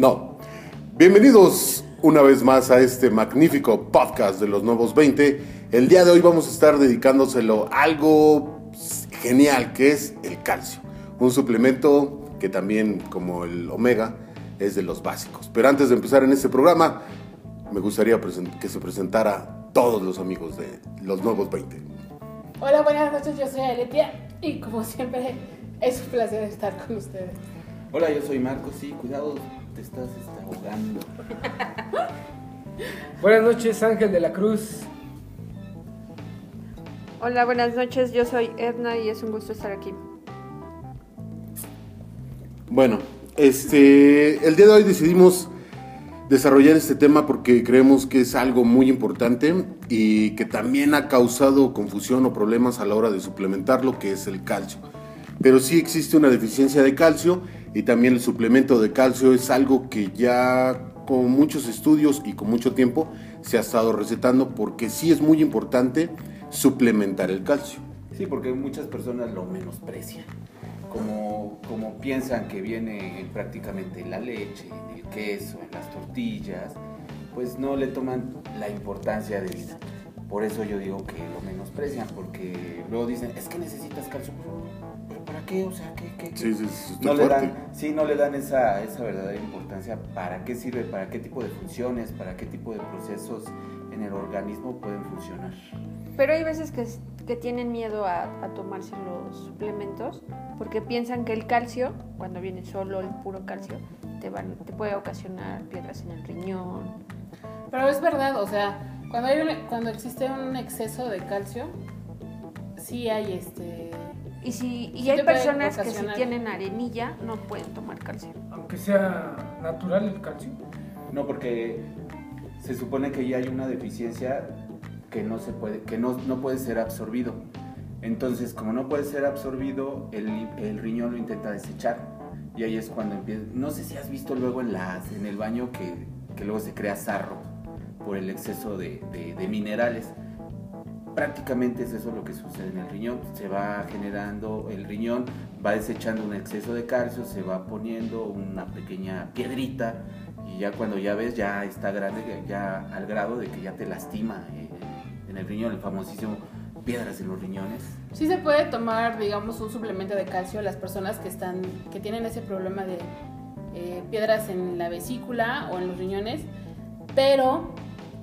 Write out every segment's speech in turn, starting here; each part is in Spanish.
No. Bienvenidos una vez más a este magnífico podcast de los nuevos 20. El día de hoy vamos a estar dedicándoselo a algo genial que es el calcio. Un suplemento que también, como el omega, es de los básicos. Pero antes de empezar en este programa, me gustaría que se presentara todos los amigos de los nuevos 20. Hola, buenas noches, yo soy Aletia y como siempre es un placer estar con ustedes. Hola, yo soy Marcos, sí, cuidado, te estás ahogando. buenas noches, Ángel de la Cruz. Hola, buenas noches, yo soy Edna y es un gusto estar aquí. Bueno, este, el día de hoy decidimos desarrollar este tema porque creemos que es algo muy importante y que también ha causado confusión o problemas a la hora de suplementar lo que es el calcio. Pero sí existe una deficiencia de calcio y también el suplemento de calcio es algo que ya con muchos estudios y con mucho tiempo se ha estado recetando porque sí es muy importante suplementar el calcio. Sí, porque muchas personas lo menosprecian, como, como piensan que viene prácticamente la leche, el queso, las tortillas, pues no le toman la importancia de vida. Por eso yo digo que lo menosprecian, porque luego dicen, es que necesitas calcio ¿para qué? O sea, ¿qué? qué, Sí, sí, no le dan, sí, no le dan esa, esa verdadera importancia. ¿Para qué sirve? ¿Para qué tipo de funciones? ¿Para qué tipo de procesos en el organismo pueden funcionar? Pero hay veces que, que tienen miedo a, tomarse los suplementos porque piensan que el calcio, cuando viene solo el puro calcio, te, van, te puede ocasionar piedras en el riñón. Pero es verdad, o sea, cuando, hay cuando existe un exceso de calcio, sí hay este y si y hay personas que si tienen arenilla no pueden tomar calcio. Aunque sea natural el calcio. No, porque se supone que ya hay una deficiencia que no se puede, que no, no puede ser absorbido. Entonces, como no puede ser absorbido, el, el, riñón lo intenta desechar. Y ahí es cuando empieza. No sé si has visto luego en, las, en el baño que, que luego se crea sarro por el exceso de, de, de minerales prácticamente es eso lo que sucede en el riñón. Se va generando, el riñón va desechando un exceso de calcio, se va poniendo una pequeña piedrita y ya cuando ya ves ya está grande, ya al grado de que ya te lastima eh, en el riñón, el famosísimo piedras en los riñones. Sí se puede tomar, digamos, un suplemento de calcio a las personas que están, que tienen ese problema de eh, piedras en la vesícula o en los riñones, pero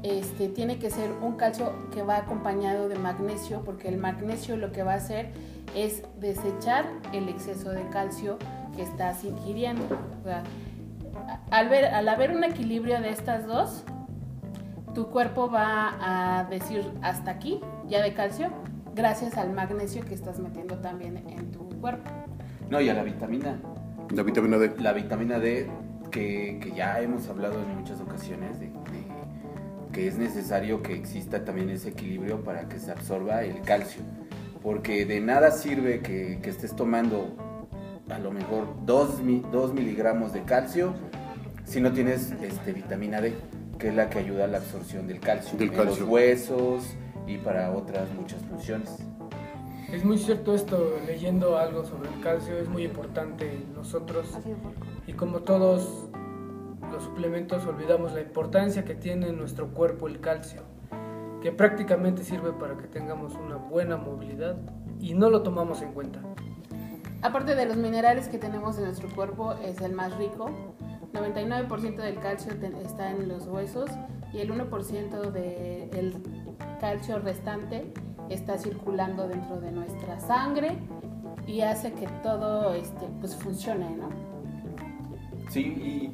este, tiene que ser un calcio que va acompañado de magnesio, porque el magnesio lo que va a hacer es desechar el exceso de calcio que estás ingiriendo. al, ver, al haber un equilibrio de estas dos, tu cuerpo va a decir hasta aquí, ya de calcio, gracias al magnesio que estás metiendo también en tu cuerpo. No, y a la vitamina. La vitamina D. La vitamina D, que, que ya hemos hablado en muchas ocasiones de que es necesario que exista también ese equilibrio para que se absorba el calcio. Porque de nada sirve que, estés tomando a lo mejor 2 miligramos de calcio si no tienes este, vitamina D, que es la que ayuda a la absorción del calcio del en los huesos y para otras muchas funciones. Es muy cierto esto, leyendo algo sobre el calcio, es muy importante nosotros. Y como todos los suplementos olvidamos la importancia que tiene en nuestro cuerpo el calcio, que prácticamente sirve para que tengamos una buena movilidad y no lo tomamos en cuenta. Aparte de los minerales que tenemos en nuestro cuerpo, es el más rico. 99% del calcio está en los huesos y el 1% del calcio restante está circulando dentro de nuestra sangre y hace que todo este, pues, funcione, ¿no? Sí, y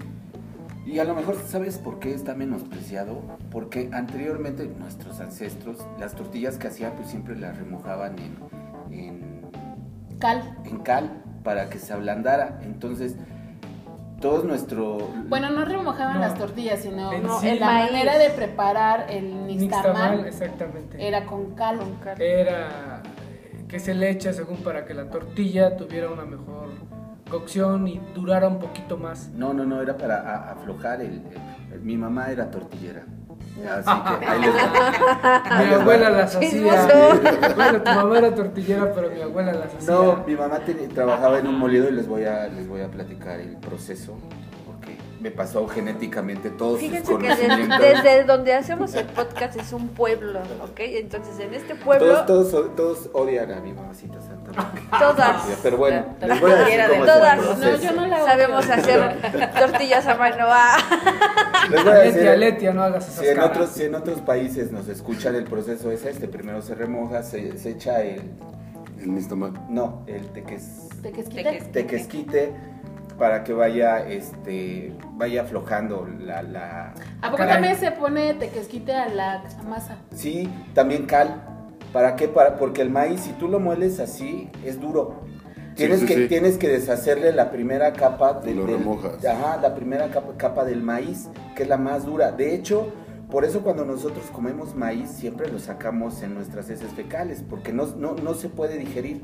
y a lo mejor, ¿sabes por qué está menospreciado? Porque anteriormente nuestros ancestros, las tortillas que hacían, pues siempre las remojaban en, cal. En cal para que se ablandara. Entonces, todo nuestro... Bueno, no remojaban las tortillas, sino en la manera de preparar el nixtamal, exactamente. era con cal. con cal. Era eh, que se le echa según para que la tortilla tuviera una mejor cocción y durara un poquito más. No, no, no, era para aflojar el, Mi mamá era tortillera. Así que ahí les Mi abuela las hacía. Bueno, tu mamá era tortillera, pero mi abuela las hacía. No, mi mamá trabajaba en un molido y les voy a, les voy a platicar el proceso. Me pasó genéticamente todos sus Fíjense que desde, desde donde hacemos el podcast es un pueblo, ¿ok? Entonces en este pueblo, Todos, todos, todos odian a mi mamacita santa. todas, Pero bueno, La- les voy a decir cualquiera cómo de es el todas. No, proceso. yo no la odio. sabemos hacer tortillas a mano. ah. Les voy a decir- Letia, Letia, no hagas esas Si en, caras. otros, si en otros países nos escuchan, el proceso es este. Primero se remoja, se, se echa el... El nixtamal. No, el teques, ¿De qué es ¿De qué? tequesquite para que vaya, este, vaya aflojando la... la... ¿A poco Caray. también se pone tequesquite a la masa? Sí, también cal. ¿Para qué? Para, porque el maíz, si tú lo mueles así, es duro. Tienes, sí, que, sí. tienes que deshacerle la primera capa Y lo del- remojas. Ajá, la primera capa, capa del maíz, que es la más dura. De hecho, por eso cuando nosotros comemos maíz siempre lo sacamos en nuestras heces fecales, porque no, no, no se puede digerir.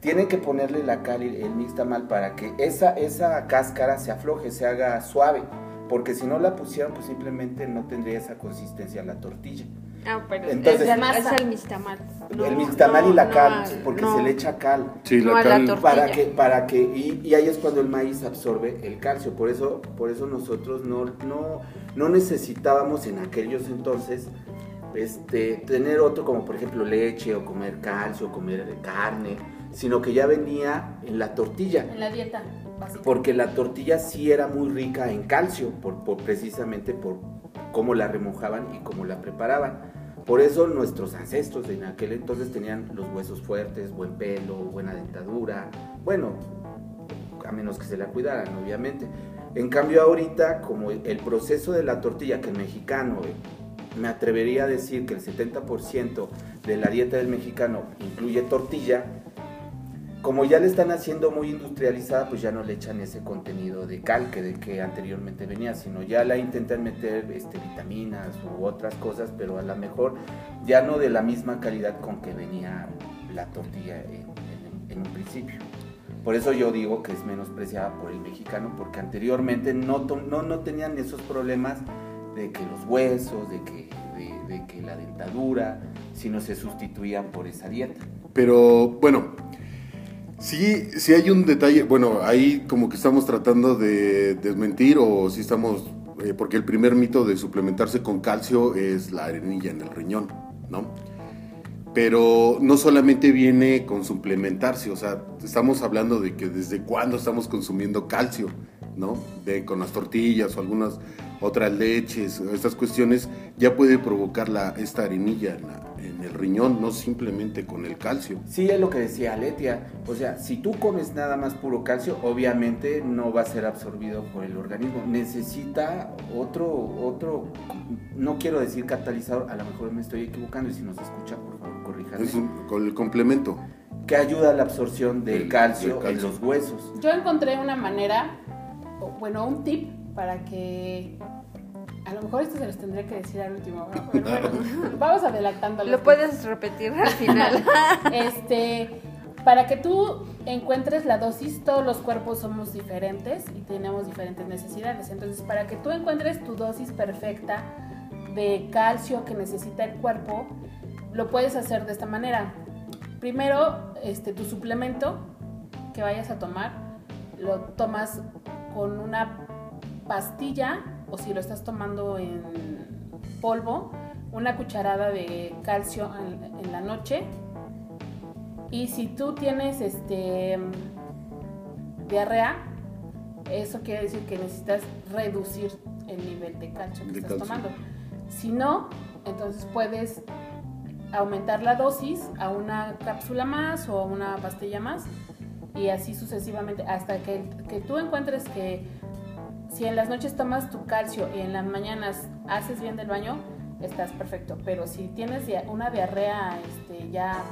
Tienen que ponerle la cal y el mixtamal para que esa, esa cáscara se afloje, se haga suave, porque si no la pusieran, pues simplemente no tendría esa consistencia la tortilla. Ah, pero Entonces- es, masa. es el mixtamal. No, el mixtamal y la no, cal, no, porque no. se le echa cal. Sí, No la a la cal. tortilla. Para que, para que, y, y ahí es cuando el maíz absorbe el calcio. Por eso, por eso nosotros no, no, no necesitábamos en aquellos entonces este, tener otro como por ejemplo leche o comer calcio, comer carne, sino que ya venía en la tortilla. En la dieta. Porque la tortilla sí era muy rica en calcio, por, por- precisamente por cómo la remojaban y cómo la preparaban. Por eso nuestros ancestros en aquel entonces tenían los huesos fuertes, buen pelo, buena dentadura. Bueno, a menos que se la cuidaran, obviamente. En cambio ahorita, como el el proceso de la tortilla, que el mexicano, eh, me atrevería a decir que el 70% de la dieta del mexicano incluye tortilla, como ya le están haciendo muy industrializada, pues ya no le echan ese contenido de cal que, de que anteriormente venía, sino ya la intentan meter este, vitaminas u otras cosas, pero a lo mejor ya no de la misma calidad con que venía la tortilla en, en- en un principio. Por eso yo digo que es menospreciada por el mexicano, porque anteriormente no, no, no tenían esos problemas de que los huesos, de que, de- de que la dentadura, sino se sustituían por esa dieta. Pero bueno, sí, sí hay un detalle, bueno, ahí como que estamos tratando de desmentir o si estamos, eh, porque el primer mito de suplementarse con calcio es la arenilla en el riñón, ¿no? Pero no solamente viene con suplementarse, o sea, estamos hablando de que desde cuándo estamos consumiendo calcio, ¿no? De, con las tortillas o algunas otras leches, estas cuestiones, ya puede provocar la, esta arenilla en, la- en el riñón, no simplemente con el calcio. Sí, es lo que decía Letia. O sea, si tú comes nada más puro calcio, obviamente no va a ser absorbido por el organismo. Necesita otro, otro, no quiero decir catalizador, a lo mejor me estoy equivocando y si nos escucha, por favor, corríjanme. Es un, con el complemento. Que ayuda a la absorción del, Del- calcio, del calcio. en los huesos. Yo encontré una manera, bueno, un tip para que. A lo mejor esto se los tendría que decir al último. ¿no? Pero bueno, vamos adelantando. Lo puedes repetir al final. Este, para que tú encuentres la dosis, todos los cuerpos somos diferentes y tenemos diferentes necesidades. Entonces, para que tú encuentres tu dosis perfecta de calcio que necesita el cuerpo, lo puedes hacer de esta manera. Primero, este, tu suplemento que vayas a tomar, lo tomas con una pastilla o si lo estás tomando en polvo, una cucharada de calcio en, en la noche. Y si tú tienes este diarrea, eso quiere decir que necesitas reducir el nivel de calcio que De estás calcio. tomando. Si no, entonces puedes aumentar la dosis a una cápsula más o a una pastilla más y así sucesivamente hasta que, que tú encuentres que si en las noches tomas tu calcio y en las mañanas haces bien del baño, estás perfecto. Pero si tienes una diarrea este, ya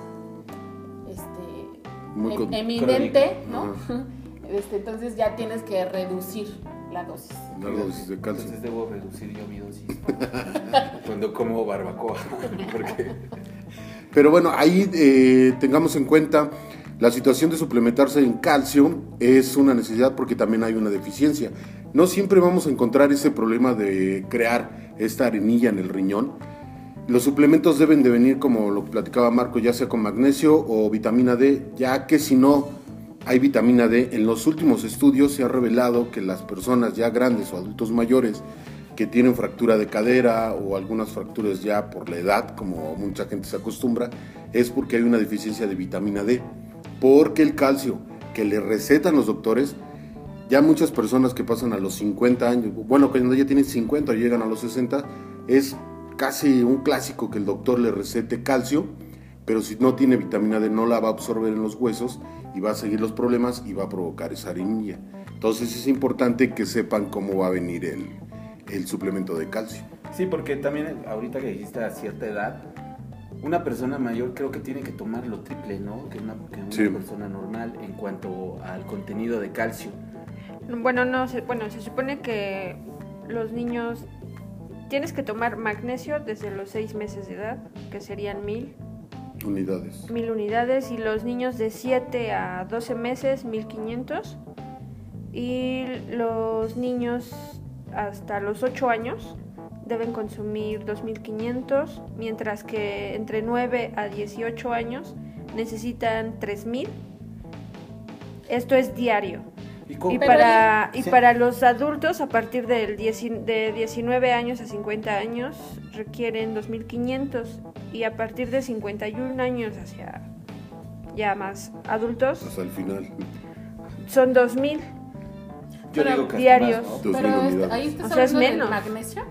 este, Muy em- eminente, ¿no? Este, entonces ya tienes que reducir la dosis. La dosis de calcio. Entonces debo reducir yo mi dosis cuando como barbacoa. Porque Pero bueno, ahí eh, tengamos en cuenta la situación de suplementarse en calcio es una necesidad porque también hay una deficiencia. No siempre vamos a encontrar ese problema de crear esta arenilla en el riñón. Los suplementos deben de venir, como lo platicaba Marco, ya sea con magnesio o vitamina D, ya que si no, hay vitamina D. En los últimos estudios se ha revelado que las personas ya grandes o adultos mayores que tienen fractura de cadera o algunas fracturas ya por la edad, como mucha gente se acostumbra, es porque hay una deficiencia de vitamina D. Porque el calcio que le recetan los doctores, ya muchas personas que pasan a los 50 años, bueno, cuando ya tienen 50 o llegan a los 60, es casi un clásico que el doctor le recete calcio, pero si no tiene vitamina D no la va a absorber en los huesos y va a seguir los problemas y va a provocar esa anemia. Entonces es importante que sepan cómo va a venir el, el suplemento de calcio. Sí, porque también ahorita que dijiste a cierta edad, una persona mayor creo que tiene que tomar lo triple, ¿no? Que una, que una Sí. persona normal en cuanto al contenido de calcio. Bueno, no, se, bueno, se supone que los niños tienes que tomar magnesio desde los 6 meses de edad, que serían mil, Unidades. mil unidades, y los niños de 7 a 12 meses, 1500, y los niños hasta los 8 años deben consumir 2500, mientras que entre 9 a 18 años necesitan 3000. Esto es diario. ¿Y Y para, y sí. para los adultos, a partir del dieci- de 19 años a 50 años, requieren 2.500. Y a partir de 51 años hacia ya más adultos, Hasta el final. son 2.000. Yo Pero digo que hasta diarios. más, ¿no? Dos Pero mil este- ahí estás O sea, es menos. magnesio.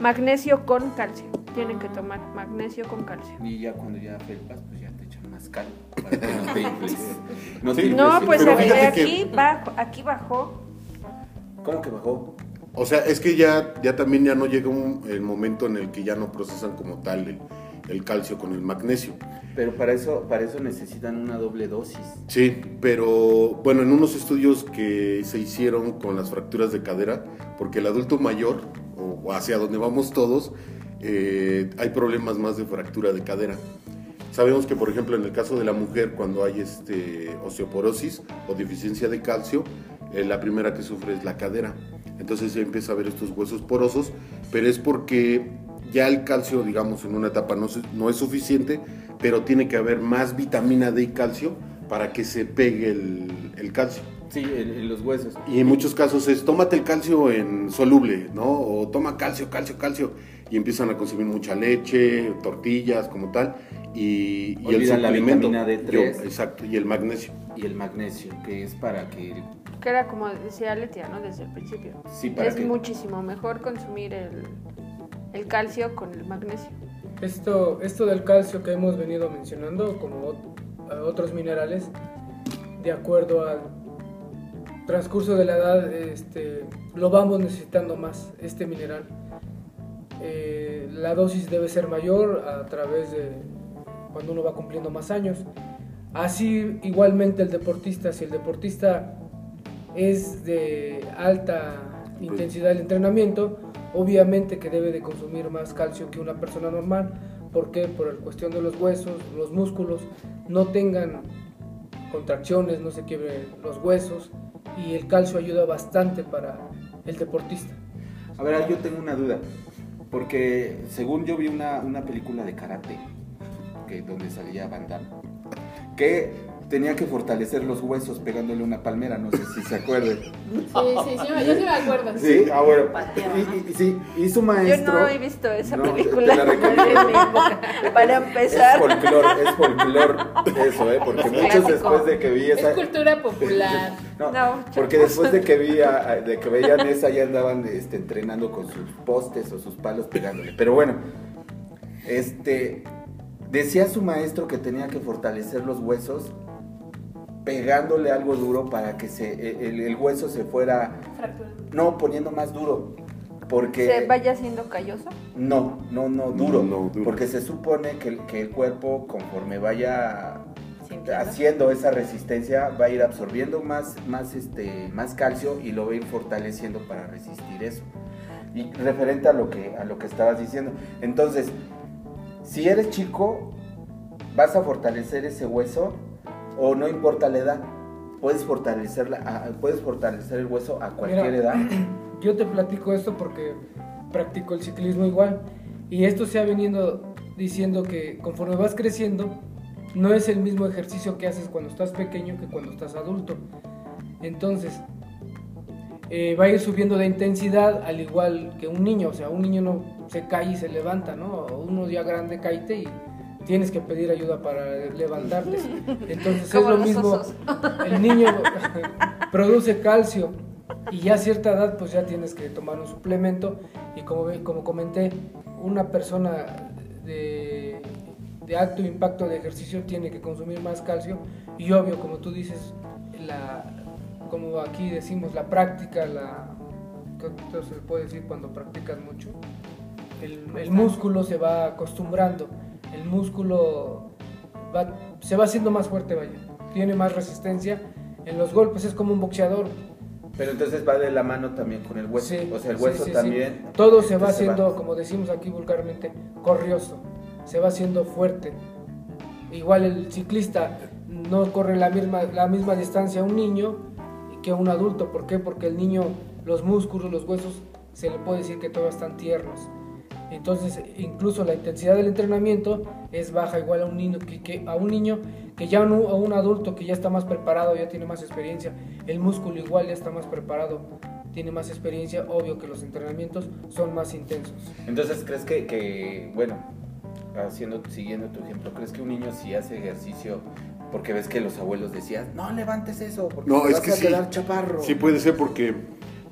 Magnesio con calcio. Tienen que tomar magnesio con calcio. Y ya cuando ya felpas, pues ya no. No, Sí. pues Pero aquí, que- bajo, aquí bajó. ¿Cómo que bajó? O sea, es que ya, ya también ya no llega un- el momento en el que ya no procesan como tal el, el calcio con el magnesio. Pero para eso, para eso necesitan una doble dosis. Sí, pero bueno, en unos estudios que se hicieron con las fracturas de cadera, porque el adulto mayor, o o hacia donde vamos todos, eh, hay problemas más de fractura de cadera. Sabemos que, por ejemplo, en el caso de la mujer, cuando hay este, osteoporosis o deficiencia de calcio, eh, la primera que sufre es la cadera. Entonces ya empieza a ver estos huesos porosos, pero es porque ya el calcio, digamos, en una etapa no, es suficiente, pero tiene que haber más vitamina D y calcio para que se pegue el, el calcio. Sí, en, en los huesos. Y en muchos casos es tómate el calcio en soluble, ¿no? O toma calcio, calcio, calcio. Y empiezan a consumir mucha leche, tortillas, como tal. Y, y el la suplemento. vitamina D3. yo- exacto, y el magnesio. Y el magnesio, que es para que... Que era como decía Letia, ¿no? Desde el principio. Sí, para Es que... muchísimo mejor consumir el, el calcio con el magnesio. Esto, esto del calcio que hemos venido mencionando, como a otros minerales, de acuerdo al transcurso de la edad, este, lo vamos necesitando más, este mineral. Eh, la dosis debe ser mayor a través de cuando uno va cumpliendo más años. Así igualmente el deportista, si el deportista es de alta intensidad del entrenamiento, obviamente que debe de consumir más calcio que una persona normal. ¿Por qué? Por la cuestión de los huesos, los músculos no tengan contracciones, no se quiebren los huesos y el calcio ayuda bastante para el deportista. A ver, yo tengo una duda. Porque según yo vi una, una película de karate, que, donde salía Van que tenía que fortalecer los huesos pegándole una palmera, no sé si se acuerdan. Sí, sí, sí, yo sí me acuerdo. Sí, ah, bueno. Y, y- sí, y su Yo maestro... no he visto esa No, película. te la. Para Es empezar. folclor, es folclor eso, ¿eh? Porque Es muchos clásico. después de que vi Es esa... cultura popular. No, No, porque después de que vi a- de que veían esa ya andaban este, entrenando con sus postes o sus palos pegándole. Pero bueno, este decía su maestro que tenía que fortalecer los huesos pegándole algo duro para que se e, el, el hueso se fuera Fractura. no poniendo más duro. Porque ¿Se vaya siendo calloso? no, no, no, duro. No, duro. Porque se supone que, el- que el cuerpo, conforme vaya Sintiendo. haciendo esa resistencia, va a ir absorbiendo más, más, este, más calcio y lo va a ir fortaleciendo para resistir eso. Y referente a lo que, a lo que estabas diciendo. Entonces, si eres chico, vas a fortalecer ese hueso o no importa la edad. Puedes, fortalecerla, a- puedes fortalecer el hueso a cualquier Mira, edad. Yo te platico esto porque practico el ciclismo igual y esto se ha venido diciendo que conforme vas creciendo no es el mismo ejercicio que haces cuando estás pequeño que cuando estás adulto. Entonces, eh, va a ir subiendo de intensidad al igual que un niño. O sea, un niño no se cae y se levanta, ¿no? Uno ya grande caíte y tienes que pedir ayuda para levantarte. Entonces es lo mismo. osos. El niño produce calcio y ya a cierta edad pues ya tienes que tomar un suplemento y como, como comenté, una persona de, de alto impacto de ejercicio tiene que consumir más calcio y obvio, como tú dices, la, como aquí decimos, la práctica, la, ¿qué se puede decir cuando practicas mucho? El, el músculo se va acostumbrando, el músculo va- se va haciendo más fuerte, vaya, tiene más resistencia en los golpes, es como un boxeador. Pero entonces va de la mano también con el hueso. Sí, o sea, el hueso sí, sí. también. Todo se va haciendo, como decimos aquí vulgarmente, corrioso, se va haciendo fuerte. Igual el ciclista no corre la misma, la misma distancia un niño que un adulto. ¿Por qué? Porque el niño, los músculos, los huesos, se le puede decir que todavía están tiernos. Entonces, incluso la intensidad del entrenamiento es baja igual a un niño que, que- a un niño que ya no a un adulto que ya está más preparado, ya tiene más experiencia. El músculo igual ya está más preparado, tiene más experiencia. Obvio que los entrenamientos son más intensos. Entonces, ¿crees que, que, bueno, haciendo, siguiendo tu ejemplo, ¿crees que un niño si hace ejercicio, porque ves que los abuelos decían, no levantes eso, porque No, te es vas que a sí. quedar chaparro? Sí puede ser porque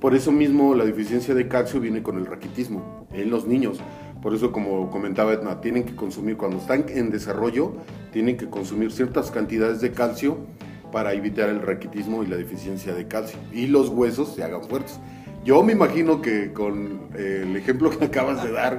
por eso mismo la deficiencia de calcio viene con el raquitismo en los niños. Por eso, como comentaba Edna, tienen que consumir, cuando están en desarrollo, tienen que consumir ciertas cantidades de calcio para evitar el raquitismo y la deficiencia de calcio. Y los huesos se hagan fuertes. Yo me imagino que con eh, el ejemplo que acabas de dar,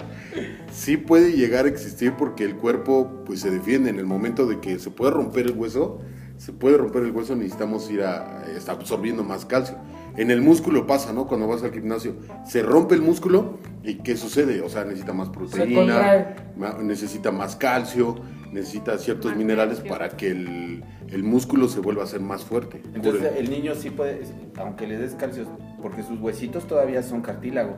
sí puede llegar a existir porque el cuerpo pues se defiende en el momento de que se puede romper el hueso, se puede romper el hueso, necesitamos ir a, está absorbiendo más calcio. En el músculo pasa, ¿no? Cuando vas al gimnasio, se rompe el músculo y ¿qué sucede? O sea, necesita más proteína, necesita más calcio, necesita ciertos minerales para que el, el músculo se vuelva a ser más fuerte. Entonces, el- el niño sí puede, aunque le des calcio, porque sus huesitos todavía son cartílago.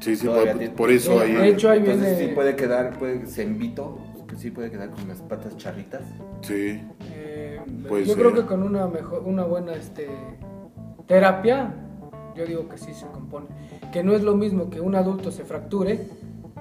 sí, sí, todavía por, tiene- por eso De ahí... hecho, ahí Entonces viene- sí puede quedar, puede, se invito, sí puede quedar con las patas charritas. Sí, Eh, Puede yo ser. creo que con una mejor, una buena este, terapia, yo digo que sí se compone. Que no es lo mismo que un adulto se fracture,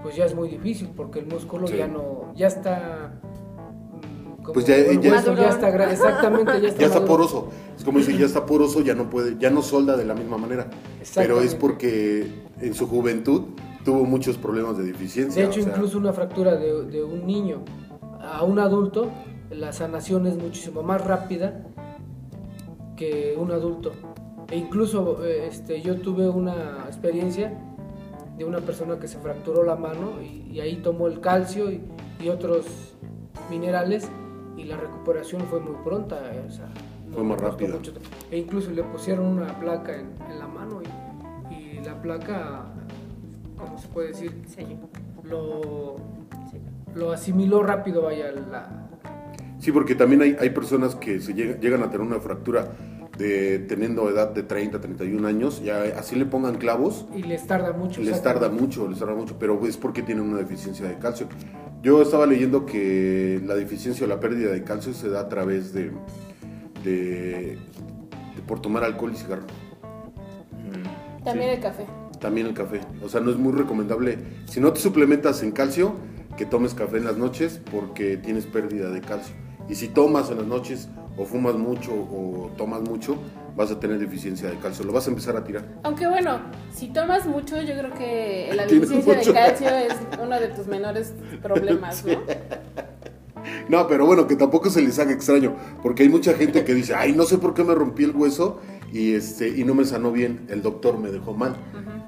pues ya es muy difícil porque el músculo Sí. ya no, ya está. mm, como Pues ya- está exactamente, ya está, ya está poroso. Es como dice, ya está poroso, ya no puede, ya no solda de la misma manera. Pero es porque en su juventud tuvo muchos problemas de deficiencia. De hecho, o sea, incluso una fractura de, de un niño a un adulto, la sanación es muchísimo más rápida que un adulto. E incluso eh, este, yo tuve una experiencia de una persona que se fracturó la mano y, y ahí tomó el calcio y, y otros minerales y la recuperación fue muy pronta. eh, o sea, Fue más rápida. E incluso le pusieron una placa en, en la mano y, y la placa, ¿cómo se puede decir? Lo, lo asimiló rápido, vaya, la, Sí, porque también hay, hay personas que se llega- llegan a tener una fractura de teniendo edad de 30, 31 años, ya así le pongan clavos, y les tarda mucho. les tarda mucho, les tarda mucho, pero es porque tienen una deficiencia de calcio. Yo estaba leyendo que la deficiencia o la pérdida de calcio se da a través de, de, de por tomar alcohol y cigarro. También Sí. el café. También el café. O sea, no es muy recomendable. Si no te suplementas en calcio, que tomes café en las noches porque tienes pérdida de calcio. Y si tomas en las noches o fumas mucho o tomas mucho, vas a tener deficiencia de calcio. Lo vas a empezar a tirar. Aunque bueno, si tomas mucho, yo creo que la deficiencia de calcio es uno de tus menores problemas, ¿no? No, pero bueno, que tampoco se les haga extraño, porque hay mucha gente que dice, ay, no sé por qué me rompí el hueso y, este, y no me sanó bien, el doctor me dejó mal.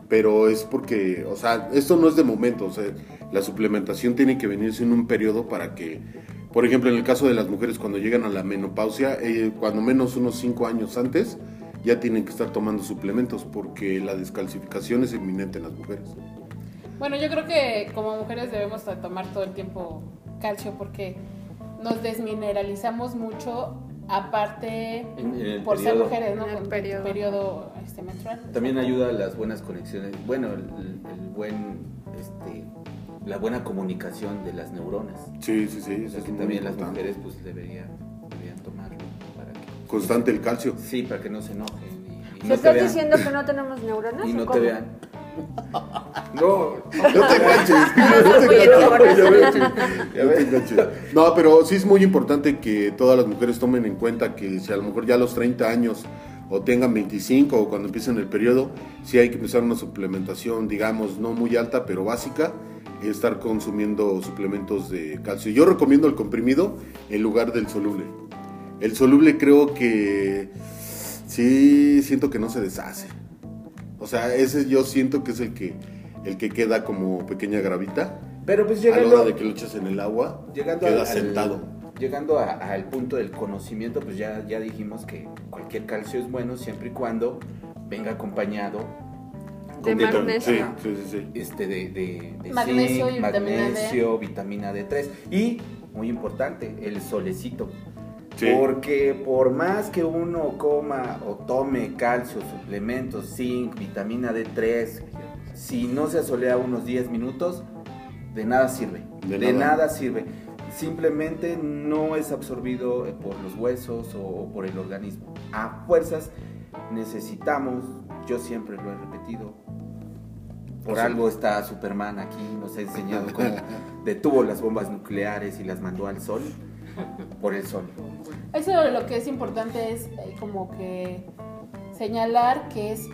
Pero es porque, o sea, esto no es de momento, o sea, la suplementación tiene que venirse en un periodo para que, por ejemplo, en el caso de las mujeres cuando llegan a la menopausia, eh, cuando menos unos 5 años antes, ya tienen que estar tomando suplementos porque la descalcificación es inminente en las mujeres. Bueno, yo creo que como mujeres debemos de tomar todo el tiempo calcio porque nos desmineralizamos mucho, aparte En- en el por ser mujeres, ¿no? En el Con tu periodo. periodo, este, menstrual. También ayuda a las buenas conexiones, bueno, el, el buen este, la buena comunicación de las neuronas. Sí, sí, sí. O eso sea, es que también las importante. mujeres pues deberían, deberían tomarlo para que, Constante el calcio. sí, para que no se enojen y, y ¿Se no te estás vean. diciendo que no tenemos neuronas? y no cómo? te vean. No, no te enganches. No No te enganches. enojona. ya ves, ya te enganches. No, pero sí es muy importante que todas las mujeres tomen en cuenta que si a lo mejor ya a los 30 años o tengan 25 o cuando empiecen el periodo, sí hay que empezar una suplementación, digamos, no muy alta, pero básica, estar consumiendo suplementos de calcio. Yo recomiendo el comprimido en lugar del soluble. El soluble creo que sí siento que no se deshace. O sea, ese yo siento que es el que el que queda como pequeña gravita. Pero pues A la hora llegando, de que lo echas en el agua, llegando queda al- sentado. Llegando al punto del conocimiento, pues ya, ya dijimos que cualquier calcio es bueno siempre y cuando venga acompañado De con- magnesio. Sí, sí, sí, sí. este de, de, de Magnesio zinc, y vitamina D. magnesio, vitamina D3 y muy importante, el solecito. Sí. Porque por más que uno coma o tome calcio, suplementos, zinc, vitamina D3, si no se asolea unos 10 minutos, de nada sirve. De De, nada. nada. sirve. Simplemente no es absorbido eh, por los huesos o, o por el organismo. A fuerzas necesitamos, yo siempre lo he repetido, por algo está Superman aquí, nos ha enseñado cómo detuvo las bombas nucleares y las mandó al sol, por el sol. Eso lo que es importante es eh, como que señalar que es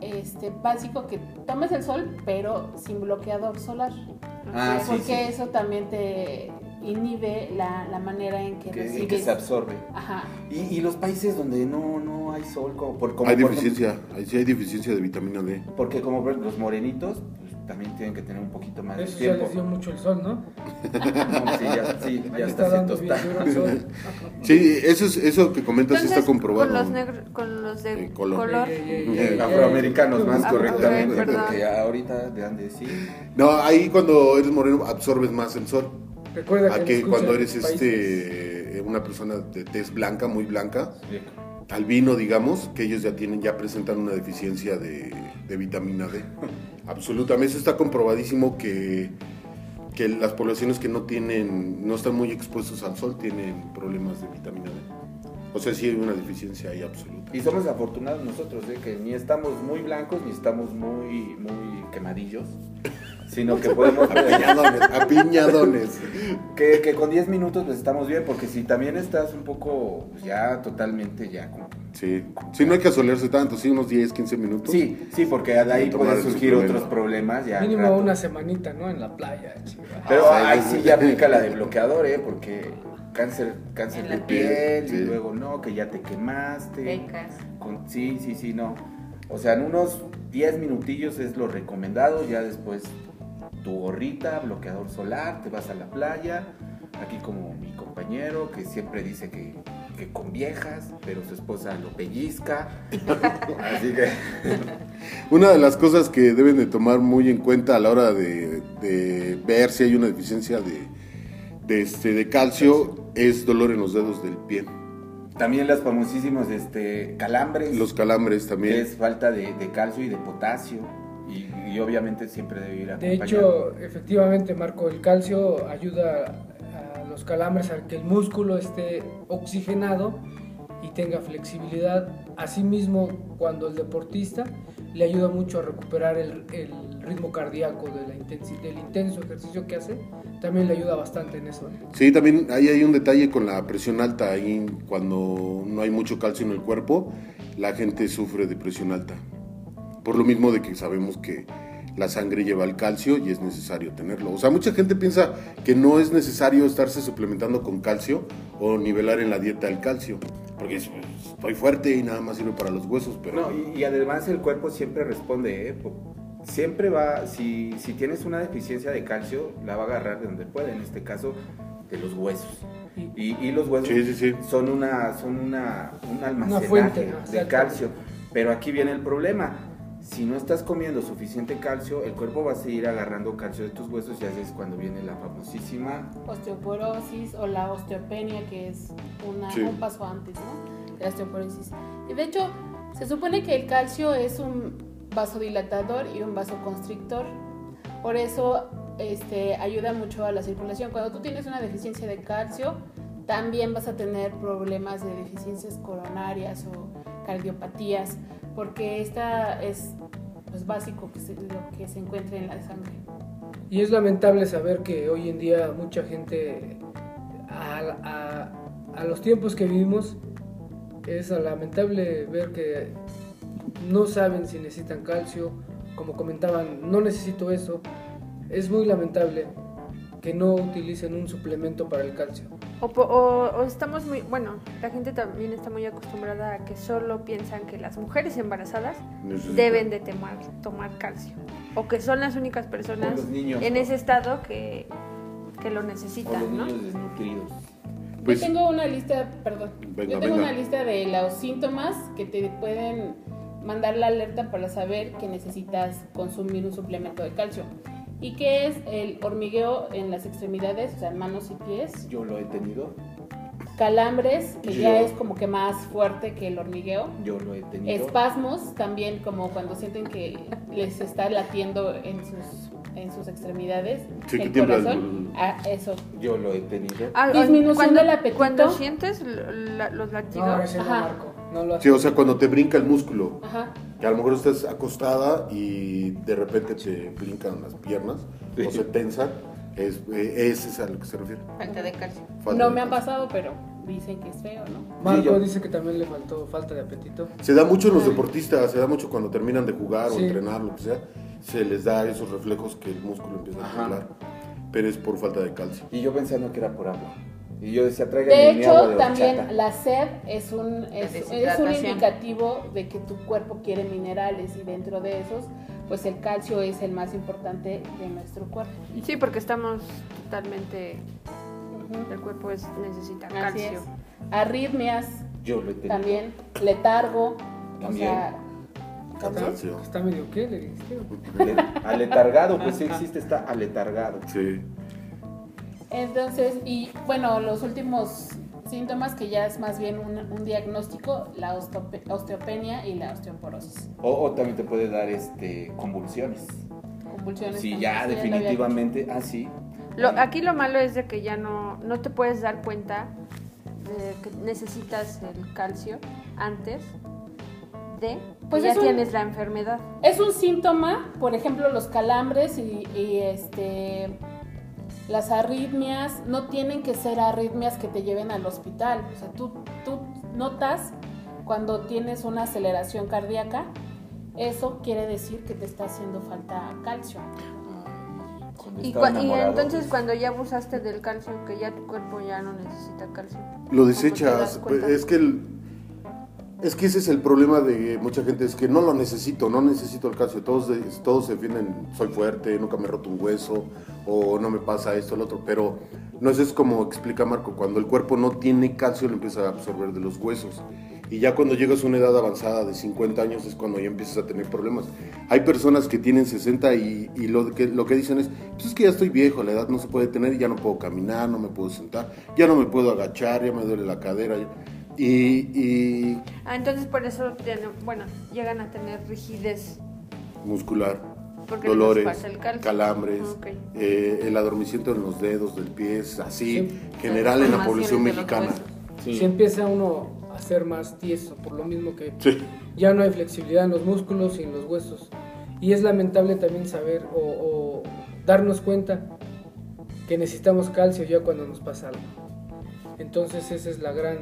este básico que tomes el sol, pero sin bloqueador solar. Ah, sí, porque sí. eso también te inhibe la, la manera en que, Que, recibes. que se absorbe. Ajá. Y, y los países donde no, no hay sol, como por, como hay por deficiencia, ahí sí hay deficiencia de vitamina D. porque como los morenitos, pues, también tienen que tener un poquito más de Eso ya tiempo. les dio mucho el sol, ¿no? No, sí, ya, sí, ya está está dando bien tosta. duro el sol. Sí, eso, es, eso que comentas sí está Entonces, comprobado. Con los, negros, con los de Eh, color. color. Ey, ey. Afroamericanos más correctamente, porque ahorita de han de decir. No, ahí cuando eres moreno absorbes más el sol. Recuerda A que, que cuando eres este una persona de tez blanca, muy blanca, albino, digamos, que ellos ya tienen, ya presentan una deficiencia de, de vitamina D. Absolutamente, eso está comprobadísimo que, que las poblaciones que no tienen, no están muy expuestos al sol tienen problemas de vitamina D. O sea, sí hay una deficiencia ahí absoluta. Y somos afortunados nosotros, ¿eh? que ni estamos muy blancos ni estamos muy, muy quemadillos, sino que podemos... Apiñadones, apiñadones. que, que con 10 minutos pues estamos bien, porque si también estás un poco pues, ya totalmente ya como... Sí, sí, no hay que asolearse tanto, sí, unos 10, 15 minutos. Sí, sí, porque de ahí pueden surgir otros problemas ya. Mínimo rato. una semanita, ¿no? En la playa. chingada. Pero Ah, ahí sí. sí ya aplica la de bloqueador, ¿eh? Porque cáncer, cáncer de piel, y luego no, que ya te quemaste. Becas. Con- sí, sí, sí, no. O sea, en unos 10 minutillos es lo recomendado, ya después tu gorrita, bloqueador solar, te vas a la playa, aquí como mi compañero que siempre dice que, que con viejas, pero su esposa lo pellizca. Así que... Una de las cosas que deben de tomar muy en cuenta a la hora de, de ver si hay una deficiencia de, de, este, de calcio es dolor en los dedos del pie. También las famosísimas este, calambres. Los calambres que también. es falta de, de calcio y de potasio. Y, y obviamente siempre debe ir De acompañado. hecho, efectivamente, Marco, el calcio ayuda a los calambres a que el músculo esté oxigenado y tenga flexibilidad. Asimismo, cuando el deportista le ayuda mucho a recuperar el, el ritmo cardíaco de la intensi- del intenso ejercicio que hace, también le ayuda bastante en eso. ¿eh? Sí, también ahí hay un detalle con la presión alta. Ahí cuando no hay mucho calcio en el cuerpo, la gente sufre de presión alta. Por lo mismo de que sabemos que la sangre lleva el calcio y es necesario tenerlo. O sea, mucha gente piensa que no es necesario estarse suplementando con calcio o nivelar en la dieta el calcio. Porque es- estoy fuerte y nada más sirve para los huesos, pero... No, y, y además el cuerpo siempre responde, ¿eh? Siempre va, si, si tienes una deficiencia de calcio, la va a agarrar de donde puede, en este caso de los huesos. Y, y los huesos Sí, sí, sí. son una son una, un almacenaje fuente, de exacto. calcio. Pero aquí viene el problema. Si no estás comiendo suficiente calcio, el cuerpo va a seguir agarrando calcio de tus huesos y así es cuando viene la famosísima Osteoporosis o la osteopenia, que es una, Sí. un paso antes, ¿no? La osteoporosis. Y de hecho, se supone que el calcio es un vasodilatador y un vasoconstrictor. Por eso este, ayuda mucho a la circulación. Cuando tú tienes una deficiencia de calcio, también vas a tener problemas de deficiencias coronarias o cardiopatías, porque esta es pues, básico que se- lo que se encuentra en la sangre. Y es lamentable saber que hoy en día mucha gente, a, a- a los tiempos que vivimos, es lamentable ver que no saben si necesitan calcio, como comentaban, no necesito eso. Es muy lamentable que no utilicen un suplemento para el calcio. O, po- o- o estamos muy, bueno, la gente también está muy acostumbrada a que solo piensan que las mujeres embarazadas deben de tomar, tomar calcio. O que son las únicas personas niños, en ¿no? ese estado que, que lo O los necesitan, ¿no? niños desnutridos. Pues, yo tengo una lista, perdón, Venga, yo tengo venga. una lista de los síntomas que te pueden mandar la alerta para saber que necesitas consumir un suplemento de calcio. Y que es el hormigueo en las extremidades, o sea, manos y pies, Yo lo he tenido, calambres, que Yo- ya es como que más fuerte que el hormigueo, yo lo he tenido. espasmos, también como cuando sienten que les está latiendo en sus, en sus extremidades, Sí, el corazón, ah, eso. Yo lo he tenido. Ah, Disminución del apetito. Cuando sientes la- los latidos, No, ese no, lo hace. sí, o sea, cuando te brinca el músculo, Ajá. que a lo mejor estás acostada y de repente te brincan las piernas Sí. o se tensan, es, eh, ese es a lo que se refiere. falta de calcio. Falta no de me ha pasado, pero dicen que es feo, ¿no? Marco dice que también le faltó falta de apetito. Se da mucho en los deportistas, se da mucho cuando terminan de jugar o Sí. entrenar, lo que sea, se les da esos reflejos que el músculo empieza a temblar, pero es por falta de calcio. Y yo pensando que era por agua. Y yo decía, traigan De mi agua hecho, de también la sed es un, es, es un indicativo de que tu cuerpo quiere minerales y dentro de esos, pues el calcio es el más importante de nuestro cuerpo. Sí, porque estamos totalmente, el cuerpo es, necesita Así calcio. es. Arritmias Yo lo he tenido. también, letargo, También. o sea. Cansancio. Está medio qué, le dijiste. Le- Aletargado, pues sí existe, está aletargado. Sí. Entonces, y bueno, los últimos síntomas que ya es más bien un, un diagnóstico, la osteope- osteopenia y la osteoporosis. O, o también te puede dar este convulsiones. Convulsiones. Sí, también, ya sí, definitivamente, ah, sí. Lo- aquí lo malo es de que ya no, no te puedes dar cuenta de que necesitas el calcio antes de Pues que ya un- tienes la enfermedad. Es un síntoma, por ejemplo, los calambres y, y, este las arritmias no tienen que ser arritmias que te lleven al hospital. O sea, tú, tú notas cuando tienes una aceleración cardíaca, eso quiere decir que te está haciendo falta calcio. Y, y entonces cuando ya abusaste del calcio, que ya tu cuerpo ya no necesita calcio. Lo ¿cómo te desechas, es que el- es que ese es el problema de mucha gente, es que no lo necesito, no necesito el calcio, todos, todos se defienden, soy fuerte, nunca me he roto un hueso, o no me pasa esto, el otro, pero no es, como explica Marco, cuando el cuerpo no tiene calcio lo empieza a absorber de los huesos, y ya cuando llegas a una edad avanzada de 50 años es cuando ya empiezas a tener problemas. Hay personas que tienen 60 y, lo, que, dicen es, pues es que ya estoy viejo, la edad no se puede tener, ya no puedo caminar, no me puedo sentar, ya no me puedo agachar, ya me duele la cadera. Y, y Ah, entonces por eso, bueno, llegan a tener rigidez. muscular, Porque dolores, calambres, Ok. eh, el adormecimiento en los dedos del pie, así, Sí. general en la población mexicana. sí. Si empieza uno a ser más tieso, por lo mismo que Sí. ya no hay flexibilidad en los músculos y en los huesos. Y es lamentable también saber o, o darnos cuenta que necesitamos calcio ya cuando nos pasa algo. Entonces esa es la gran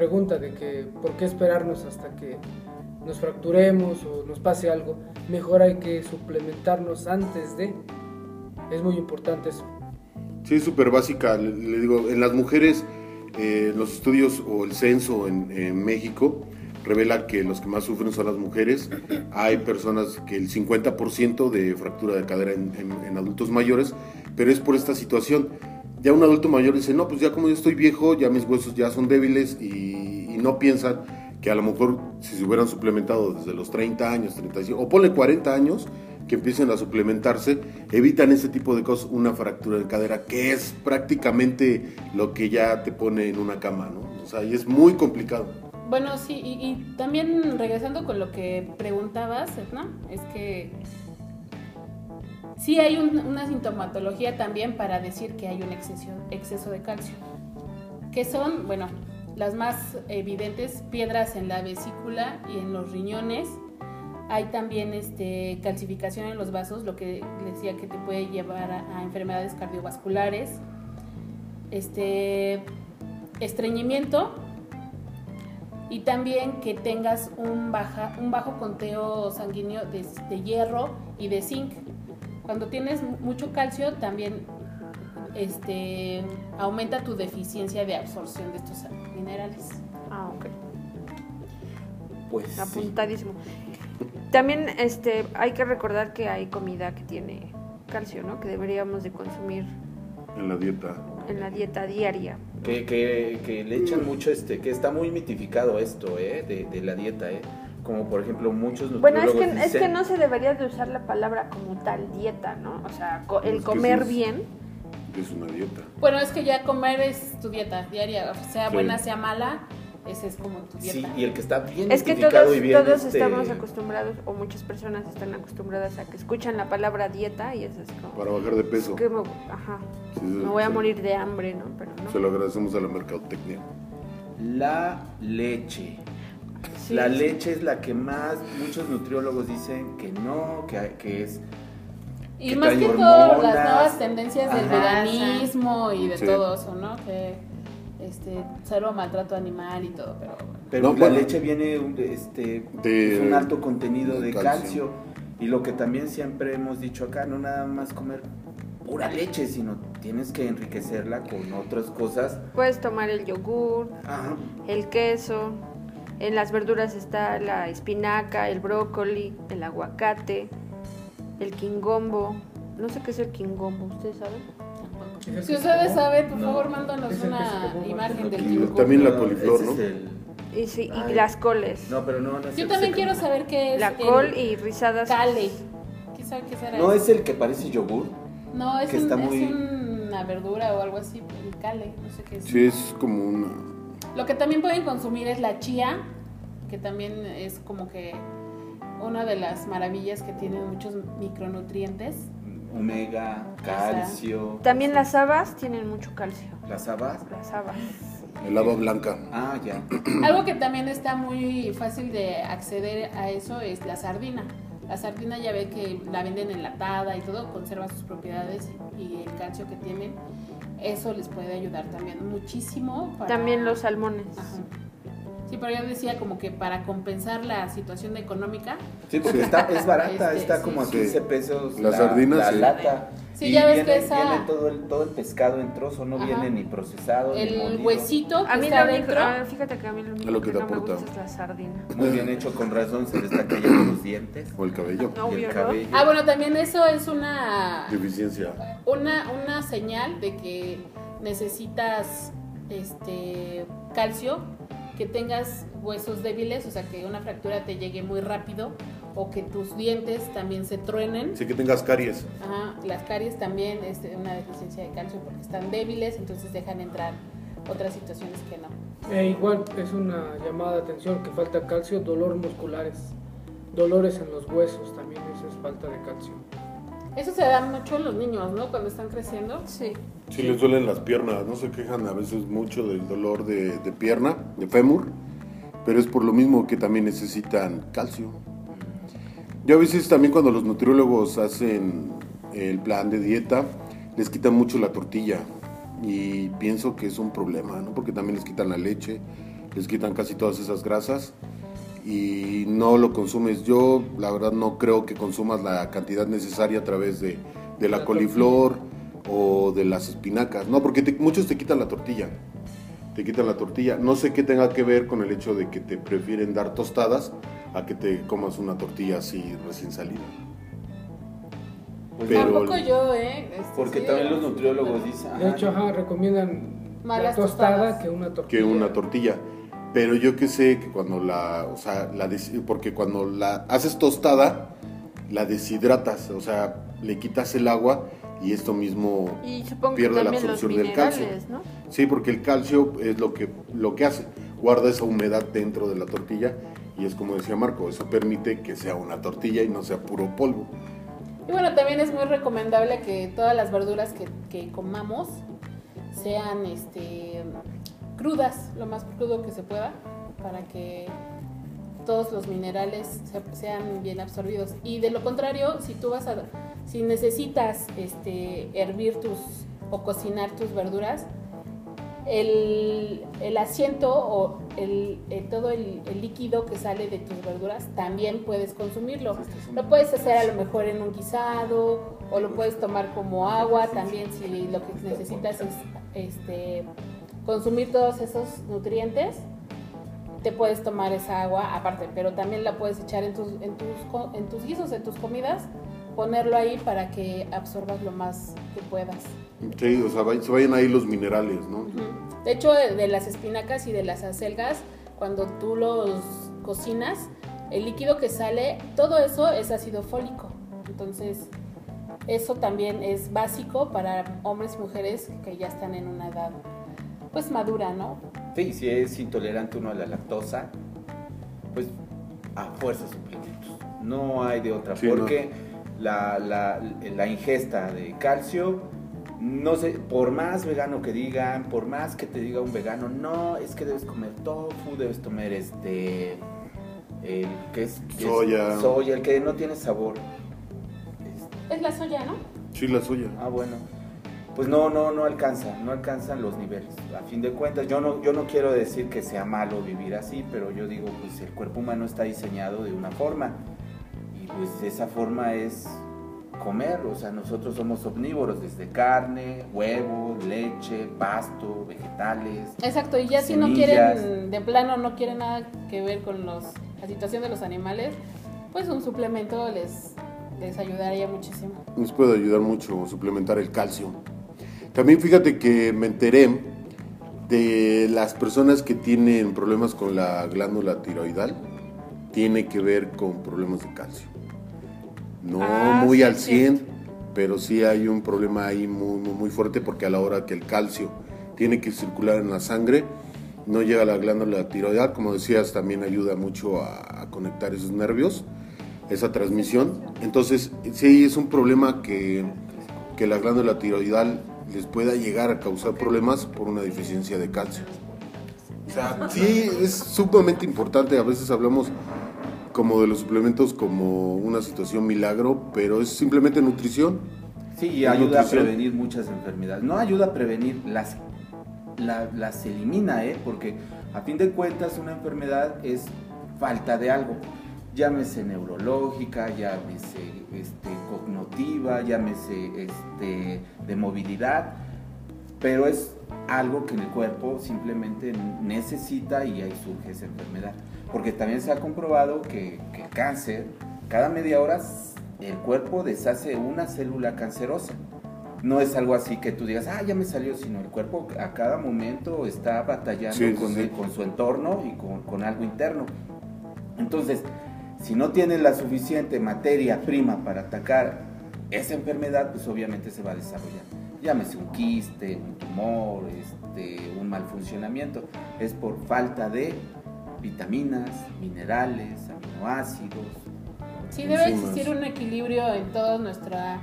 pregunta de que por qué esperarnos hasta que nos fracturemos o nos pase algo. Mejor hay que suplementarnos antes de. Es muy importante eso. Sí, es súper básica. Le, le digo, en las mujeres, eh, los estudios o el censo en, en México revela que los que más sufren son las mujeres. Hay personas que el 50% de fractura de cadera en, en- en adultos mayores, pero es por esta situación. Ya un adulto mayor dice, no, pues ya como yo estoy viejo, ya mis huesos ya son débiles y, no piensan que a lo mejor si se hubieran suplementado desde los 30 años, 35, o ponle 40 años, que empiecen a suplementarse, evitan ese tipo de cosas, una fractura de cadera, que es prácticamente lo que ya te pone en una cama, ¿no? O sea, y es muy complicado. Bueno, sí, y, y también regresando con lo que preguntabas, Edna, es que Sí hay un- una sintomatología también para decir que hay un exceso, de calcio. Que son, bueno, las más evidentes, piedras en la vesícula y en los riñones. Hay también este, calcificación en los vasos, lo que decía que te puede llevar a, enfermedades cardiovasculares. Este, estreñimiento y también que tengas un, baja, un bajo conteo sanguíneo de hierro y de zinc. Cuando tienes mu- mucho calcio también este, aumenta tu deficiencia de absorción de estos minerales. Ah, ok. Pues sí. Apuntadísimo. También este, hay que recordar que hay comida que tiene calcio, ¿no? Que deberíamos de consumir En la dieta. en la dieta diaria. Que, que, que le echan mucho, este, que está muy mitificado esto, ¿eh? De, de la dieta, ¿eh? Como por ejemplo muchos Bueno, es que, es que no se debería de usar la palabra como tal dieta, ¿no? O sea, co- Es el comer es- bien. Es una dieta. Bueno, es que ya comer es tu dieta diaria, sea Sí. buena, sea mala, esa es como tu dieta. Sí, y el que está bien Es que todos, y bien, todos este, estamos acostumbrados, o muchas personas están acostumbradas a que escuchan la palabra dieta y eso es como... Para bajar de peso. que me, ajá, Sí, sí, me voy a morir de hambre, ¿no? Pero no. Se lo agradecemos a la mercadotecnia. La leche. Sí, la sí. leche es la que más muchos nutriólogos dicen que no, que, que es Y que más que todo hormonas. las nuevas tendencias del Ajá. veganismo y de Sí. todo eso, ¿no? Que este cero maltrato animal y todo, pero bueno. Pero No, la bueno. leche viene este, De- un alto contenido de de calcio. calcio. Y lo que también siempre hemos dicho acá, no nada más comer pura leche, sino tienes que enriquecerla con otras cosas. Puedes tomar el yogur, Ajá. el queso. En las verduras está la espinaca, el brócoli, el aguacate, el quingombo. No sé qué es el quingombo, ¿ustedes saben? Si ustedes saben, por No. favor, mándanos una imagen del quingombo. también la coliflor, ¿no? Y, sí, y las coles. No, pero no, no es Yo el también quiero saber qué es la el col y rizadas. cale. ¿Qué sabe qué será No eso? es el que parece yogur. No, es, que un- está es muy- una verdura o algo así, el cale, no sé qué es. Sí, es como una. Lo que también pueden consumir es la chía, que también es como que una de las maravillas que tiene muchos micronutrientes. Omega, calcio. También las habas tienen mucho calcio. Las habas. Las habas. El haba blanca. Ah, ya. Algo que también está muy fácil de acceder a eso es la sardina. La sardina ya ve que la venden enlatada y todo, conserva sus propiedades y el calcio que tienen. Eso les puede ayudar también muchísimo. para- También los salmones. Ajá. Sí, pero yo decía como que para compensar la situación económica, Sí, porque está, es barata, Este, está sí, como a sí. 15 pesos. La sardina, la sí. lata. Sí, Y ya ves viene, que esa- viene todo el, todo el pescado en trozo, no Ajá. viene ni procesado. ni el huesito que A mí está adentro, ah, fíjate que a mí lo único lo que que, te no me aporta. gusta es la sardina. Muy bien hecho, con razón se le está cayendo los dientes. O el cabello. No. el cabello. Ah, bueno, también eso es una Deficiencia. una, una señal de que necesitas este calcio, que tengas huesos débiles, o sea que una fractura te llegue muy rápido o que tus dientes también se truenen. Sí, que tengas caries. Ajá, las caries también es una deficiencia de calcio porque están débiles, entonces dejan entrar otras situaciones que no. E igual es una llamada de atención que falta calcio, dolor musculares, dolores en los huesos, también eso es falta de calcio. Eso se da mucho en los niños, ¿no? Cuando están creciendo. Sí. Sí, les duelen las piernas. No se quejan a veces mucho del dolor de, de pierna, de fémur. Pero es por lo mismo que también necesitan calcio. Yo a veces también cuando los nutriólogos hacen el plan de dieta, les quitan mucho la tortilla. Y pienso que es un problema, ¿no? Porque también les quitan la leche, les quitan casi todas esas grasas y no lo consumes. Yo, la verdad, no creo que consumas la cantidad necesaria a través de, de la La coliflor o de las espinacas. No, porque te- muchos te quitan la tortilla. Te quitan la tortilla. No sé qué tenga que ver con el hecho de que te prefieren dar tostadas a que te comas una tortilla así recién salida. Pues Pero- Tampoco yo, ¿eh? Este, Porque sí, también los nutriólogos dicen. De hecho, ajá, recomiendan Más la las tostada tostadas. que una tortilla. que una tortilla. Pero yo que sé que cuando la, o sea, la porque cuando la haces tostada, la deshidratas, o sea, le quitas el agua y esto mismo Y pierde la absorción del calcio. ¿no? Sí, porque el calcio es lo que, lo que hace, guarda esa humedad dentro de la tortilla y es como decía Marco, eso permite que sea una tortilla y no sea puro polvo. Y bueno, también es muy recomendable que todas las verduras que, que comamos sean este, crudas, lo más crudo que se pueda, para que todos los minerales se- sean bien absorbidos. Y de lo contrario, si tú vas a, si necesitas este, hervir tus o cocinar tus verduras, el, el asiento o el, el- todo el, el líquido que sale de tus verduras también puedes consumirlo. Lo puedes hacer a lo mejor en un guisado o lo puedes tomar como agua también si lo que necesitas es este, consumir todos esos nutrientes. Te puedes tomar esa agua aparte, pero también la puedes echar en tus, en tus, en tus guisos, en tus comidas, ponerlo ahí para que absorbas lo más que puedas. Sí, o sea, se vayan ahí los minerales, ¿no? De hecho, de, de las espinacas y de las acelgas, cuando tú los cocinas, el líquido que sale, todo eso es ácido fólico. Entonces, eso también es básico para hombres y mujeres que ya están en una edad, pues madura, ¿no? Sí, si es intolerante uno a la lactosa, pues a fuerza suplementos. No hay de otra, Sí, no. porque la, la- la ingesta de calcio, no sé, por más vegano que digan, por más que te diga un vegano, no, es que debes comer tofu, debes comer este, el que es, que es Soya. soya, el que no tiene sabor. Es- Es la soya, ¿no? Sí, la suya. Ah, bueno. Pues no, no, no alcanza, no alcanzan los niveles. A fin de cuentas, yo no, yo no quiero decir que sea malo vivir así, pero yo digo, pues el cuerpo humano está diseñado de una forma. Y pues esa forma es comer, o sea, nosotros somos omnívoros, desde carne, huevo, leche, pasto, vegetales. Exacto, y ya si no quieren, de plano no quieren nada que ver con los, la situación de los animales, pues un suplemento les, les ayudaría muchísimo. Nos puede ayudar mucho suplementar el calcio. También fíjate que me enteré de las personas que tienen problemas con la glándula tiroidal, tiene que ver con problemas de calcio. No Ah, muy sí, al sí. 100, pero sí hay un problema ahí muy, muy, muy fuerte porque a la hora que el calcio tiene que circular en la sangre, no llega a la glándula tiroidal, como decías, también ayuda mucho a, a conectar esos nervios, esa transmisión. Entonces, sí es un problema que, que la glándula tiroidal les pueda llegar a causar problemas por una deficiencia de calcio. O sea, sí es sumamente importante, a veces hablamos como de los suplementos como una situación milagro, pero es simplemente nutrición. Sí, y ayuda a prevenir muchas enfermedades. No ayuda a prevenir, las, la- las elimina, ¿eh? Porque a fin de cuentas una enfermedad es falta de algo. Llámese neurológica, llámese este, cognitiva, llámese este, de movilidad, pero es algo que en el cuerpo simplemente necesita y ahí surge esa enfermedad. Porque también se ha comprobado que, que el cáncer, cada media hora el cuerpo deshace una célula cancerosa. No es algo así que tú digas, ah, ya me salió, sino el cuerpo a cada momento está batallando Sí, sí, con, sí. el- con su entorno y con, con algo interno. Entonces, si no tienes la suficiente materia prima para atacar esa enfermedad, pues obviamente se va a desarrollar. Llámese un quiste, un tumor, este, un mal funcionamiento. Es por falta de vitaminas, minerales, aminoácidos. Sí, debe existir un equilibrio en toda nuestra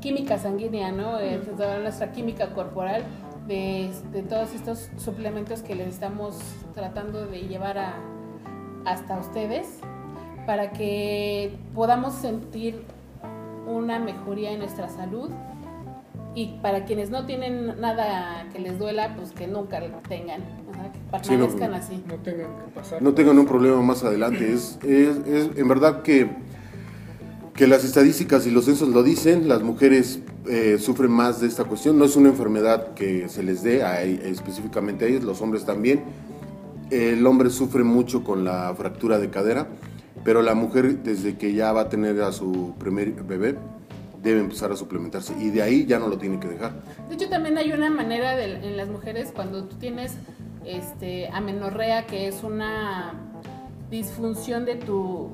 química sanguínea, ¿no? En toda nuestra química corporal, de, de todos estos suplementos que les estamos tratando de llevar a, hasta ustedes, para que podamos sentir una mejoría en nuestra salud y para quienes no tienen nada que les duela, pues que nunca lo tengan, ajá, que Sí, no, permanezcan no. así. No tengan que pasar. no tengan un problema más adelante. Es, es, es- en verdad que, que las estadísticas y los censos lo dicen, las mujeres eh, sufren más de esta cuestión. No es una enfermedad que se les dé a, e- específicamente a ellos, los hombres también. El hombre sufre mucho con la fractura de cadera, pero la mujer desde que ya va a tener a su primer bebé debe empezar a suplementarse y de ahí ya no lo tiene que dejar. De hecho, también hay una manera de- en las mujeres cuando tú tienes este, amenorrea, que es una disfunción de tu,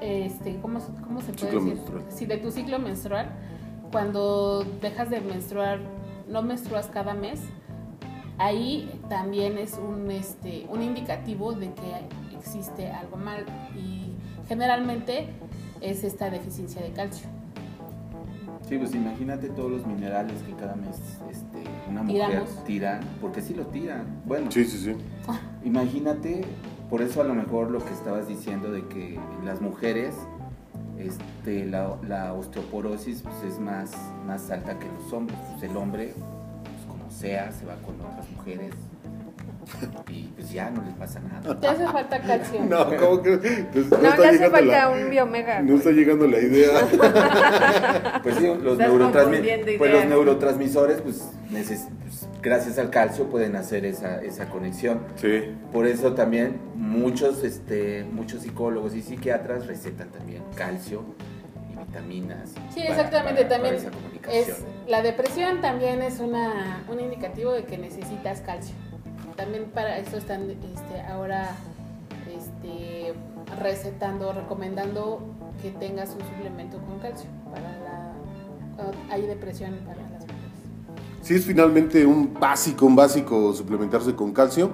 este, ¿cómo, cómo se puede Ciclo decir? menstrual. Sí, de tu ciclo menstrual. Cuando dejas de menstruar, no menstruas cada mes, ahí también es un, este, un indicativo de que existe algo mal y generalmente es esta deficiencia de calcio. Sí, pues imagínate todos los minerales que cada mes este, una mujer Tiramos. tiran, porque sí lo tiran. Bueno, Sí, sí, sí. imagínate, por eso a lo mejor lo que estabas diciendo de que las mujeres este, la, la osteoporosis pues, es más, más alta que los hombres. Pues el hombre, pues, como sea, se va con otras mujeres y pues ya no les pasa nada. Te hace falta calcio. No, ¿cómo que? Pues, No, le está hace llegando falta la- un biomega. No está llegando la idea. Pues sí, los, neurotransmi- pues los neurotransmisores, pues, neces- pues, gracias al calcio pueden hacer esa, esa conexión. Sí. Por eso también muchos, este, muchos psicólogos y psiquiatras recetan también calcio y vitaminas. Sí, para- exactamente, para- para también esa comunicación. es la depresión también es una, un indicativo de que necesitas calcio. También para eso están este, ahora este, recetando, recomendando que tengas un suplemento con calcio para la cuando hay depresión para las mujeres. Sí, es finalmente un básico, un básico suplementarse con calcio.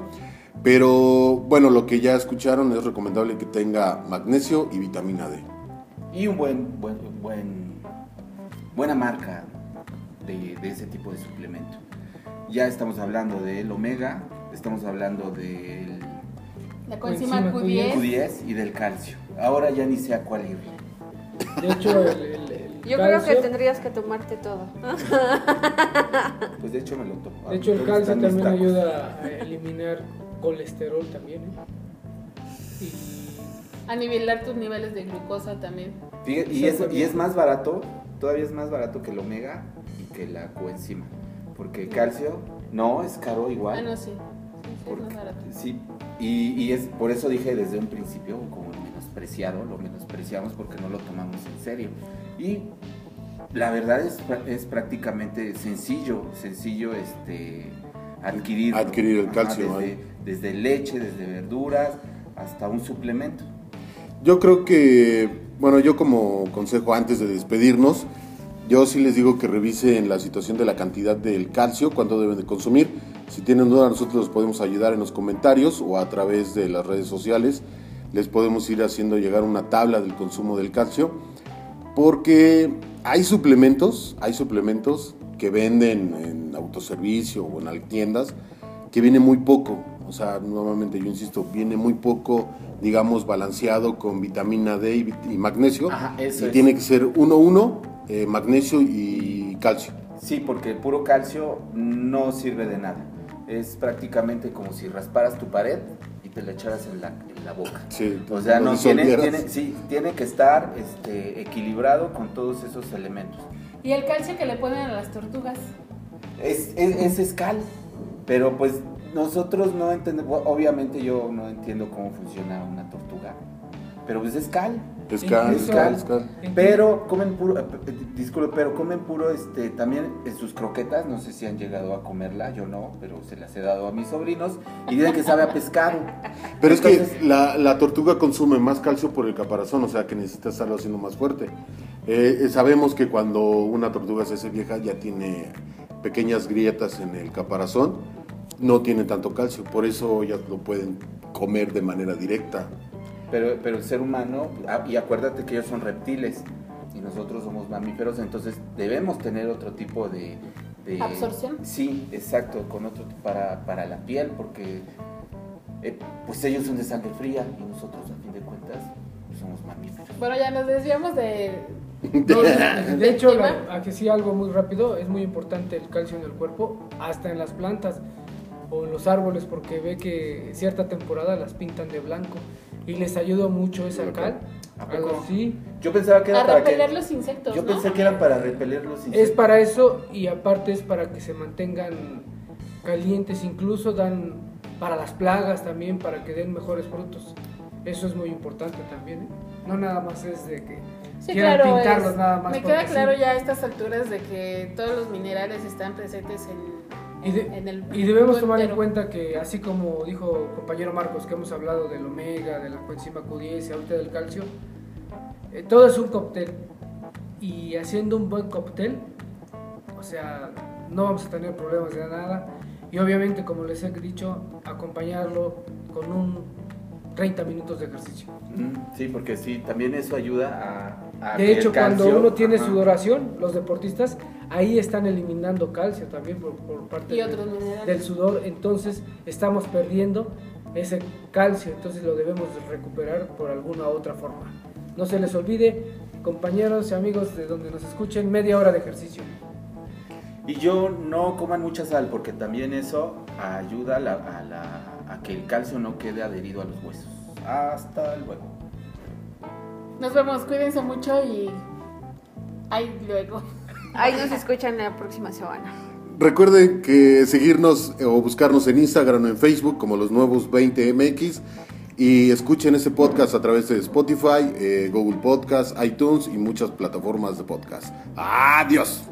Pero bueno, lo que ya escucharon es recomendable que tenga magnesio y vitamina D. Y un buen, buen, buen, buena marca de, de ese tipo de suplemento. Ya estamos hablando del omega, estamos hablando del La coenzima Coenzima Q10, Q10 y del calcio. Ahora ya ni sé a cuál ir. De hecho, el, el- el Yo creo que tendrías que tomarte todo. Pues de hecho me lo tomo. De hecho, el ¿Dónde calcio también tacos? ayuda a eliminar colesterol también. ¿eh? Y a nivelar tus niveles de glucosa también. Fíjate, Y es, y es más barato, todavía es más barato que el omega y que la coenzima. Porque el calcio no es caro igual. Ah, no, sí. Es Porque- más barato. sí, y, y es por eso dije desde un principio, como menospreciado, lo menospreciamos porque no lo tomamos en serio. Y la verdad es, es prácticamente sencillo, sencillo este, adquirir, Adquirir el calcio, desde, ¿eh? desde leche, desde verduras, hasta un suplemento. Yo creo que, bueno, yo como consejo antes de despedirnos, yo sí les digo que revisen la situación de la cantidad del calcio, cuánto deben de consumir. Si tienen duda, nosotros los podemos ayudar en los comentarios o a través de las redes sociales. Les podemos ir haciendo llegar una tabla del consumo del calcio, porque hay suplementos, hay suplementos que venden en autoservicio o en tiendas que viene muy poco. O sea, nuevamente yo insisto, viene muy poco, digamos, balanceado con vitamina D y, magnesio. Ajá, y es. tiene que ser 1-1, eh, magnesio y calcio. Sí, porque el puro calcio no sirve de nada. Es prácticamente como si rasparas tu pared y te la echaras en la, en la boca. Sí, O sea, no tiene, sí, tiene que estar este, equilibrado con todos esos elementos. Y el calcio que le ponen a las tortugas. Es, es, es escal, pero pues nosotros no entendemos, obviamente yo no entiendo cómo funciona una tortuga, pero pues es cal. Es cal, es cal, es cal. Pero comen puro, eh, eh, disculpe, pero comen puro, este, también en sus croquetas, no sé si han llegado a comerla, yo no, pero se las he dado a mis sobrinos y dicen que sabe a pescado. Pero es que la, la tortuga consume más calcio por el caparazón, o sea que necesita estarlo haciendo más fuerte. Eh, sabemos que cuando una tortuga se hace vieja ya tiene pequeñas grietas en el caparazón, no tiene tanto calcio, por eso ya lo pueden comer de manera directa. Pero, pero el ser humano, ah, y acuérdate que ellos son reptiles y nosotros somos mamíferos, entonces debemos tener otro tipo de... de- ¿Absorción? Sí, exacto, con otro tipo para, para la piel, porque eh, pues ellos son de sangre fría y nosotros a fin de cuentas pues, somos mamíferos. Bueno, ya nos desviamos de. No, de, de hecho, la- aquí sí algo muy rápido, es muy importante el calcio en el cuerpo, hasta en las plantas o en los árboles, porque ve que cierta temporada las pintan de blanco y les ayuda mucho esa cal. ¿A Algo poco? así. Yo pensaba que era A para repeler que... los insectos. Yo ¿no? pensé que era para repeler los insectos. Es para eso y aparte es para que se mantengan calientes, incluso dan para las plagas también, para que den mejores frutos. Eso es muy importante también. ¿eh? No nada más es de que Sí, quieran claro. pintarlos es- nada más. me queda claro sí. ya a estas alturas de que todos los minerales están presentes en, Y, de- en el. y debemos tomar en cuenta que, así como dijo compañero Marcos, que hemos hablado del omega, de la coenzima Q10 y ahorita del calcio, eh, todo es un cóctel. Y haciendo un buen cóctel, o sea, no vamos a tener problemas de nada. Y obviamente, como les he dicho, acompañarlo con un 30 minutos de ejercicio. Sí, porque sí, también eso ayuda a De que hecho, cuando uno tiene ajá. sudoración, los deportistas, ahí están eliminando calcio también por, por parte Y de- otros minerales. del sudor. Entonces, estamos perdiendo ese calcio. Entonces, lo debemos de recuperar por alguna otra forma. No se les olvide, compañeros y amigos de donde nos escuchen, media hora de ejercicio. Y yo no coman mucha sal porque también eso ayuda a, la- a la- a que el calcio no quede adherido a los huesos. Hasta luego. Nos vemos, cuídense mucho y ahí luego. Ahí nos escuchan la próxima semana. Recuerden que seguirnos eh, o buscarnos en Instagram o en Facebook como los nuevos 20MX y escuchen este podcast a través de Spotify, eh, Google Podcast, iTunes y muchas plataformas de podcast. Adiós.